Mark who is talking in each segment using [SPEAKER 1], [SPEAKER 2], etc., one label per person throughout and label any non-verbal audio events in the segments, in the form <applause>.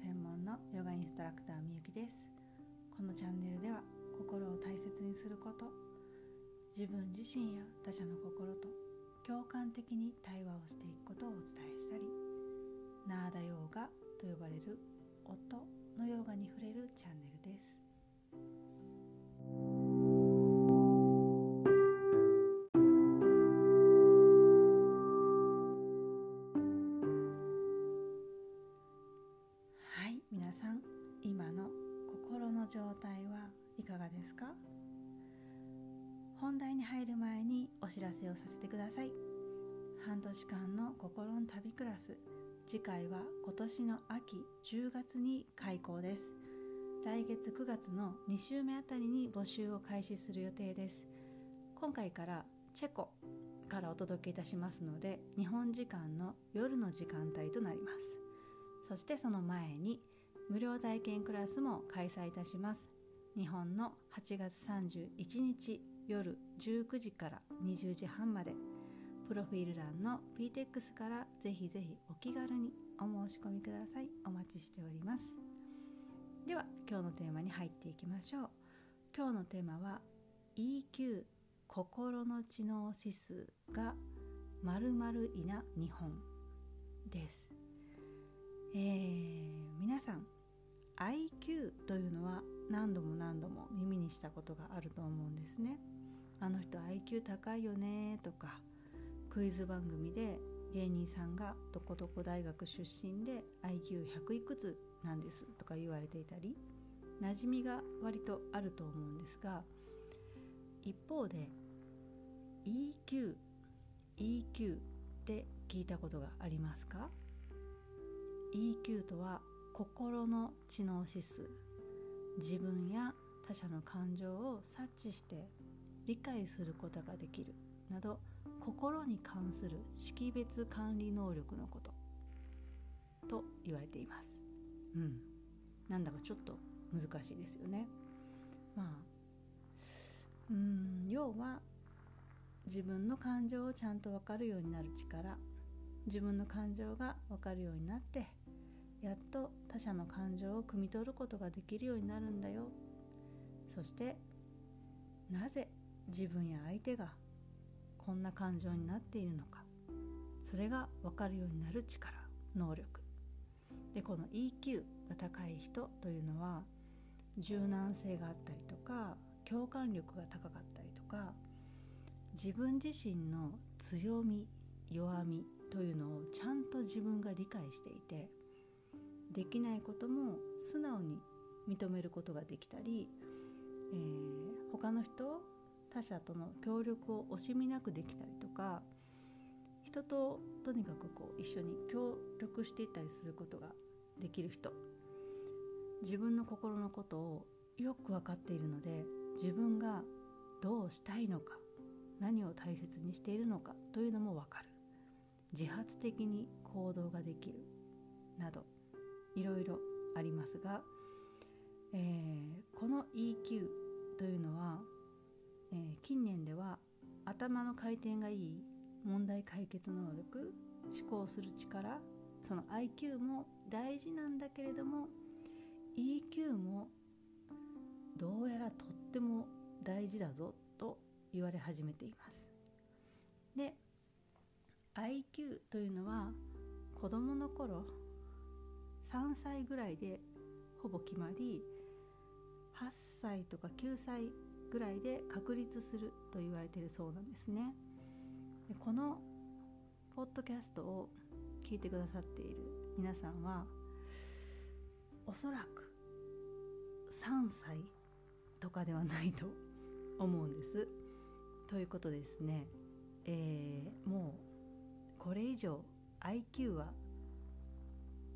[SPEAKER 1] 専門のヨガインストラクターみゆきです。このチャンネルでは心を大切にすること自分自身や他者の心と共感的に対話をしていくことをお伝えしたりナーダヨーガと呼ばれる音のヨガに触れるチャンネルです。せをさせてください。半年間の心の旅クラス。次回は今年の秋10月に開講です。来月9月の2週目あたりに募集を開始する予定です。今回からチェコからお届けいたしますので日本時間の夜の時間帯となります。そしてその前に無料体験クラスも開催いたします。日本の8月31日夜19時から20時半まで。プロフィール欄の PTEX からぜひぜひお気軽にお申し込みください。お待ちしております。では今日のテーマに入っていきましょう。今日のテーマは EQ 心の知能指数が〇〇いな日本です。えー、皆さん IQ というのは何度も何度も耳にしたことがあると思うんですね。あの人 IQ 高いよねとかクイズ番組で芸人さんがどこどこ大学出身で IQ100 いくつなんですとか言われていたり馴染みが割とあると思うんですが一方で EQ EQ って聞いたことがありますか？EQ とは心の知能指数自分や他者の感情を察知して理解することができる。など心に関する識別管理能力のこと。と言われています。うん。なんだかちょっと難しいですよね。まあうん。要は自分の感情をちゃんと分かるようになる力。自分の感情が分かるようになってやっと他者の感情を汲み取ることができるようになるんだよ。そしてなぜ自分や相手がこんな感情になっているのか。それが分かるようになる力能力。でこの EQ が高い人というのは柔軟性があったりとか共感力が高かったりとか自分自身の強み弱みというのをちゃんと自分が理解していてできないことも素直に認めることができたり、えー、他の人他者との協力を惜しみなくできたりとか人ととにかくこう一緒に協力していったりすることができる人自分の心のことをよく分かっているので自分がどうしたいのか何を大切にしているのかというのも分かる。自発的に行動ができる。などいろいろありますが、えー、この EQ というのは、えー、近年では頭の回転がいい問題解決能力思考する力その IQ も大事なんだけれども EQ もどうやらとっても大事だぞと言われ始めています。で IQ というのは子どもの頃3歳ぐらいでほぼ決まり8歳とか9歳ぐらいで確立すると言われているそうなんですね。でこのポッドキャストを聞いてくださっている皆さんはおそらく3歳とかではないと思うんです。ということですね、えー、もうこれ以上 IQ は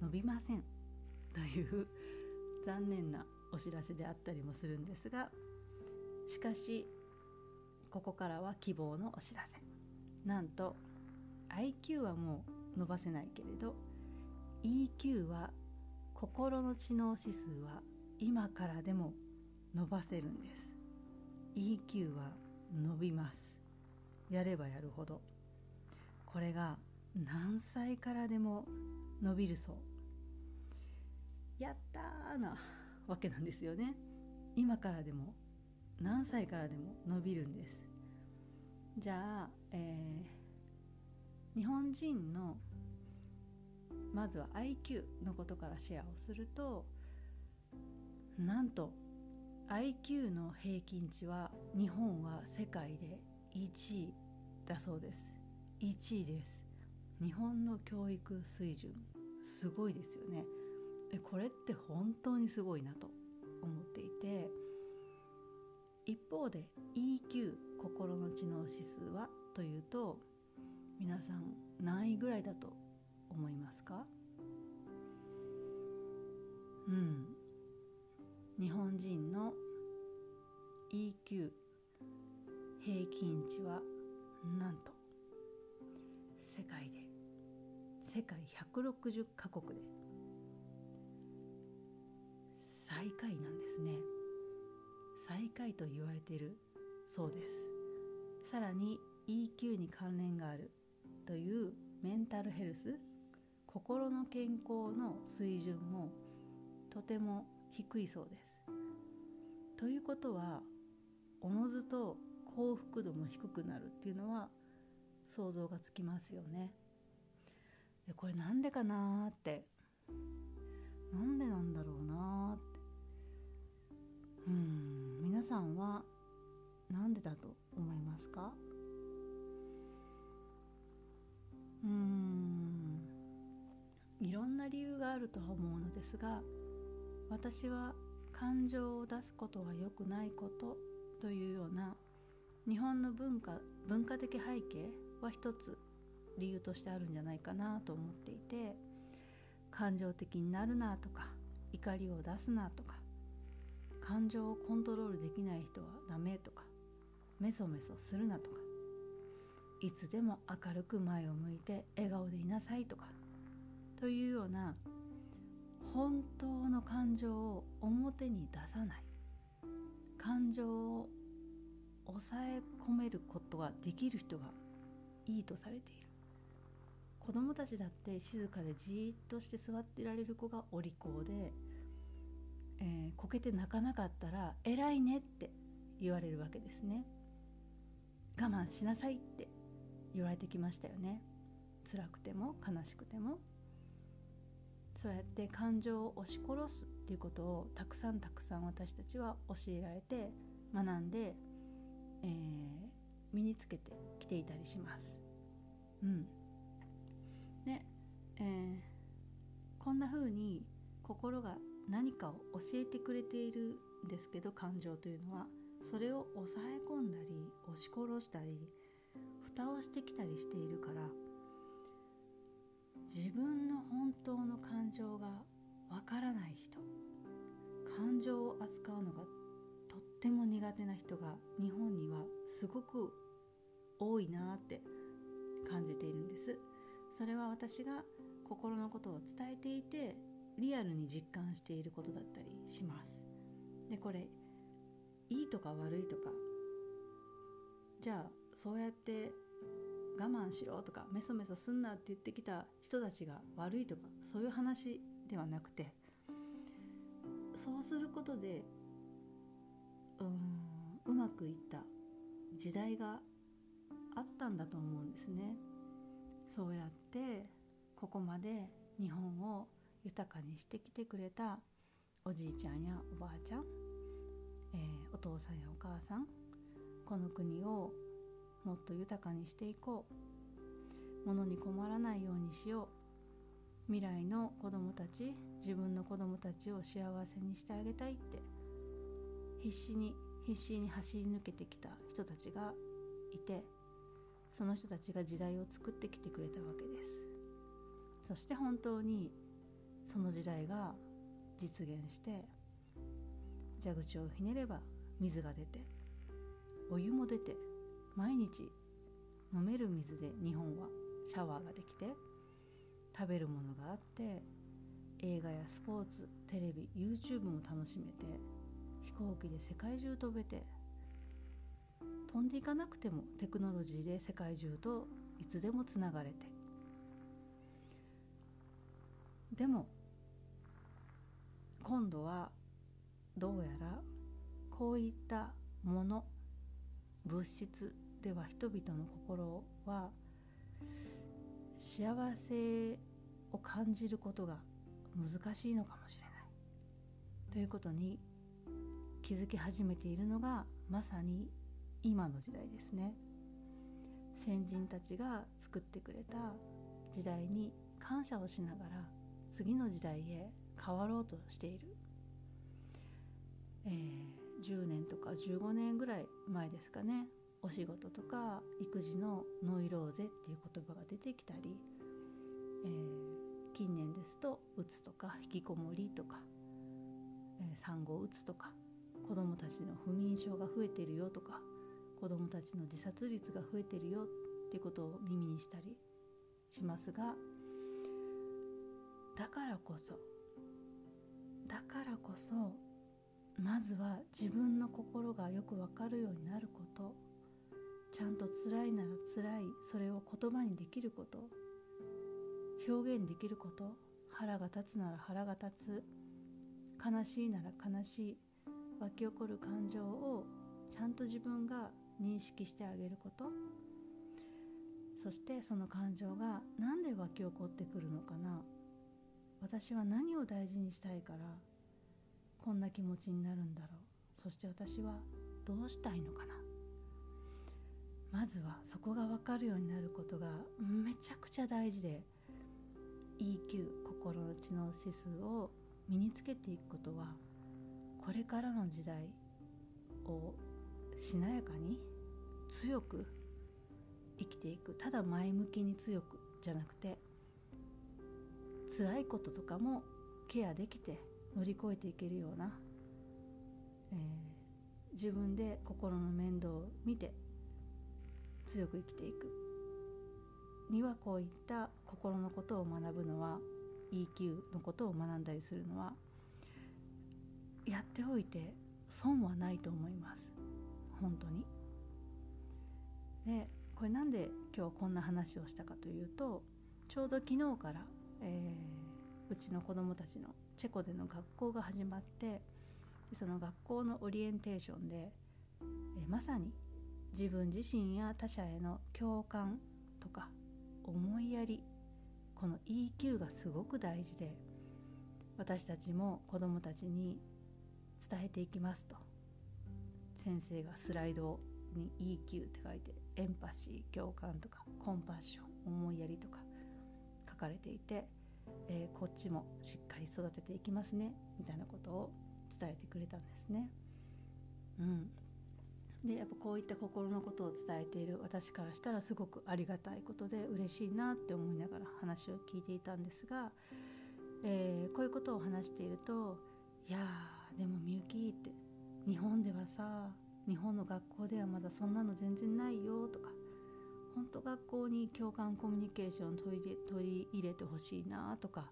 [SPEAKER 1] 伸びませんという <laughs> 残念なお知らせであったりもするんですがしかしここからは希望のお知らせ。なんと IQ はもう伸ばせないけれど EQ は心の知能指数は今からでも伸ばせるんです。EQ は伸びます。やればやるほど。これが何歳からでも伸びるそう。やったーなわけなんですよね。今からでも何歳からでも伸びるんです。じゃあ、えー、日本人のまずは IQ のことからシェアをするとなんと IQ の平均値は日本は世界で1位だそうです。1位です。日本の教育水準すごいですよね。これって本当にすごいなと思っていて一方で EQ 心の知能指数はというと皆さん何位ぐらいだと思いますか？うん。日本人の EQ 平均値はなんと？世界で。世界160カ国で。最下位なんですね。最下位と言われているそうです。さらに EQ に関連があるというメンタルヘルス心の健康の水準もとても低いそうです。ということはおのずと幸福度も低くなるっていうのは想像がつきますよね。でこれなんでかなって。なんでさんは何でだと思いますか？うん。いろんな理由があるとは思うのですが私は感情を出すことは良くないことというような日本の文化文化的背景は一つ理由としてあるんじゃないかなと思っていて感情的になるなとか怒りを出すなとか感情をコントロールできない人はダメとかメソメソするなとかいつでも明るく前を向いて笑顔でいなさいとかというような本当の感情を表に出さない感情を抑え込めることができる人がいいとされている。子供たちだって静かでじっとして座っていられる子がお利口で、えー、こけて泣かなかったら偉いねって言われるわけですね。我慢しなさいって言われてきましたよね。辛くても悲しくても。そうやって感情を押し殺すっていうことをたくさんたくさん私たちは教えられて学んで、えー、身につけてきていたりします。うん、で、えー、こんな風に心が何かを教えてくれているんですけど感情というのは。それを抑え込んだり押し殺したり蓋をしてきたりしているから自分の本当の感情がわからない人感情を扱うのがとっても苦手な人が日本にはすごく多いなって感じているんです。それは私が心のことを伝えていてリアルに実感していることだったりします。でこれいいとか悪いとかじゃあそうやって我慢しろとかメソメソすんなって言ってきた人たちが悪いとかそういう話ではなくてそうすることでうんうまくいった時代があったんだと思うんですね。そうやってここまで日本を豊かにしてきてくれたおじいちゃんやおばあちゃん、えー、お父さんやお母さんこの国をもっと豊かにしていこう。物に困らないようにしよう。未来の子供たち自分の子供たちを幸せにしてあげたいって。必死に必死に走り抜けてきた人たちがいてその人たちが時代を作ってきてくれたわけです。そして本当にその時代が実現して蛇口をひねれば水が出てお湯も出て毎日飲める水で日本はシャワーができて食べるものがあって映画やスポーツテレビ YouTube も楽しめて飛行機で世界中飛べて飛んでいかなくてもテクノロジーで世界中といつでもつながれてでも今度はどうやらこういったもの物質では人々の心は幸せを感じることが難しいのかもしれない。ということに気づき始めているのがまさに今の時代ですね。先人たちが作ってくれた時代に感謝をしながら次の時代へ変わろうとしている、えー、10年とか15年ぐらい前ですかね。お仕事とか育児のノイローゼっていう言葉が出てきたり、えー、近年ですとうつとか引きこもりとか、えー、産後うつとか子どもたちの不眠症が増えてるよとか子どもたちの自殺率が増えてるよっていうことを耳にしたりしますがからこそ。だからこそまずは自分の心がよくわかるようになること。ちゃんと辛いなら辛いそれを言葉にできること。表現できること。腹が立つなら腹が立つ。悲しいなら悲しい。湧き起こる感情をちゃんと自分が認識してあげること。そしてその感情が何で湧き起こってくるのかな。私は何を大事にしたいからこんな気持ちになるんだろう。そして私はどうしたいのかな。まずはそこが分かるようになることがめちゃくちゃ大事で EQ 心の知能指数を身につけていくことはこれからの時代をしなやかに強く生きていく。ただ前向きに強くじゃなくて辛いこととかもケアできて乗り越えていけるような、えー、自分で心の面倒を見て強く生きていくにはこういった心のことを学ぶのは EQ のことを学んだりするのはやっておいて損はないと思います本当に。でこれなんで今日こんな話をしたかというとちょうど昨日から、えー、うちの子どもたちのチェコでの学校が始まってその学校のオリエンテーションで、えー、まさに自分自身や他者への共感とか思いやりこの EQ がすごく大事で私たちも子どもたちに伝えていきますと。先生がスライドに EQ って書いてエンパシー共感とかコンパッション思いやりとか。かれていて、えー、こっちもしっかり育てていきますねみたいなことを伝えてくれたんですね。うん、でやっぱこういった心のことを伝えている私からしたらすごくありがたいことで嬉しいなって思いながら話を聞いていたんですが、えー、こういうことを話していると「いやでもみゆき」って「日本ではさ日本の学校ではまだそんなの全然ないよ」とか「本当学校に共感コミュニケーション取り取り入れてほしいな」とか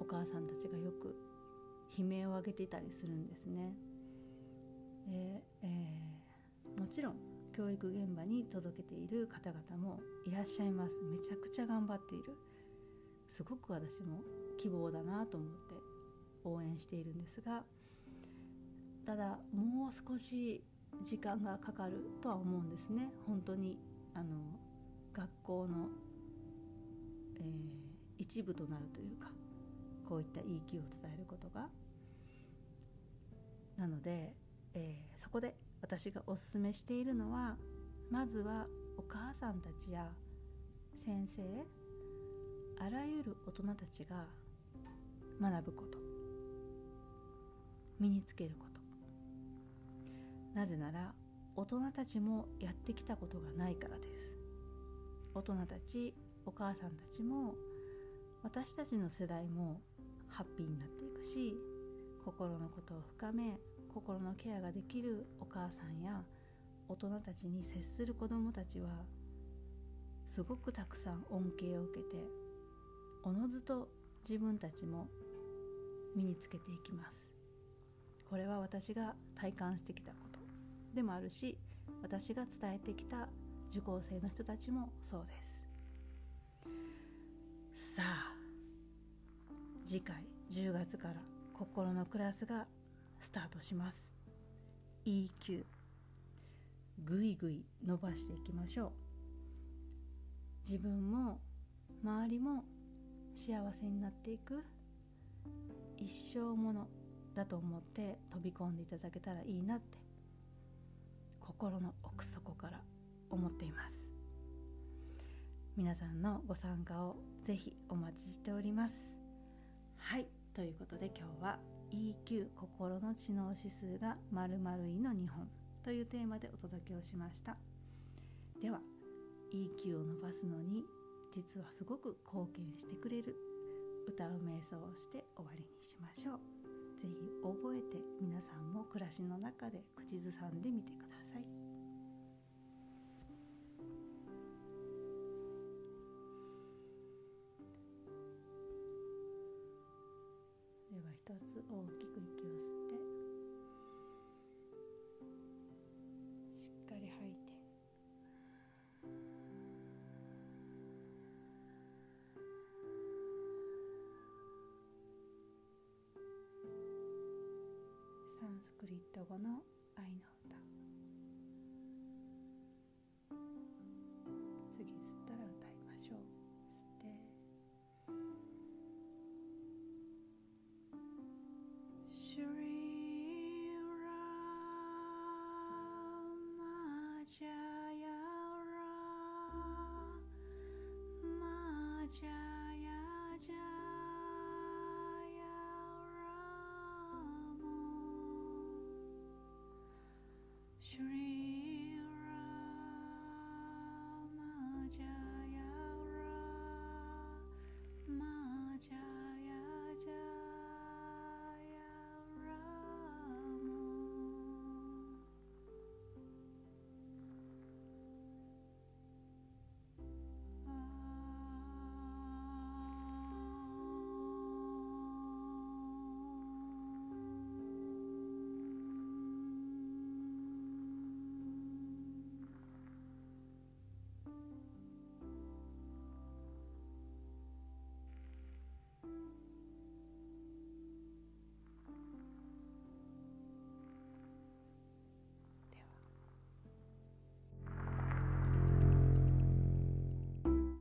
[SPEAKER 1] お母さんたちがよく悲鳴を上げていたりするんですね。で、えー、もちろん教育現場に届けている方々もいらっしゃいます。めちゃくちゃ頑張っている。すごく私も希望だなと思って応援しているんですがただもう少し時間がかかるとは思うんですね。本当にあの学校の、えー、一部となるというかこういった EQ を伝えることがなのでえー、そこで私がおすすめしているのはまずはお母さんたちや先生あらゆる大人たちが学ぶこと。身につけること。なぜなら大人たちもやってきたことがないからです。大人たちお母さんたちも私たちの世代もハッピーになっていくし心のことを深め心のケアができるお母さんや大人たちに接する子どもたちはすごくたくさん恩恵を受けておのずと自分たちも身につけていきます。これは私が体感してきたこと。でもあるし私が伝えてきた受講生の人たちもそうです。さあ次回10月から心のクラスがスタートします。EQ ぐいぐい伸ばしていきましょう。自分も周りも幸せになっていく一生ものだと思って飛び込んでいただけたらいいなって心の奥底から思っています。皆さんのご参加をぜひお待ちしております。はいということで今日は EQ 心の知能指数が〇〇位の日本というテーマでお届けをしました。では EQ を伸ばすのに実はすごく貢献してくれる歌う瞑想をして終わりにしましょう。是非覚えて皆さんも暮らしの中で口ずさんでみてください。一つ大きく息を吸ってしっかり吐いて。サンスクリット語の愛の歌。マジャヤラマジャ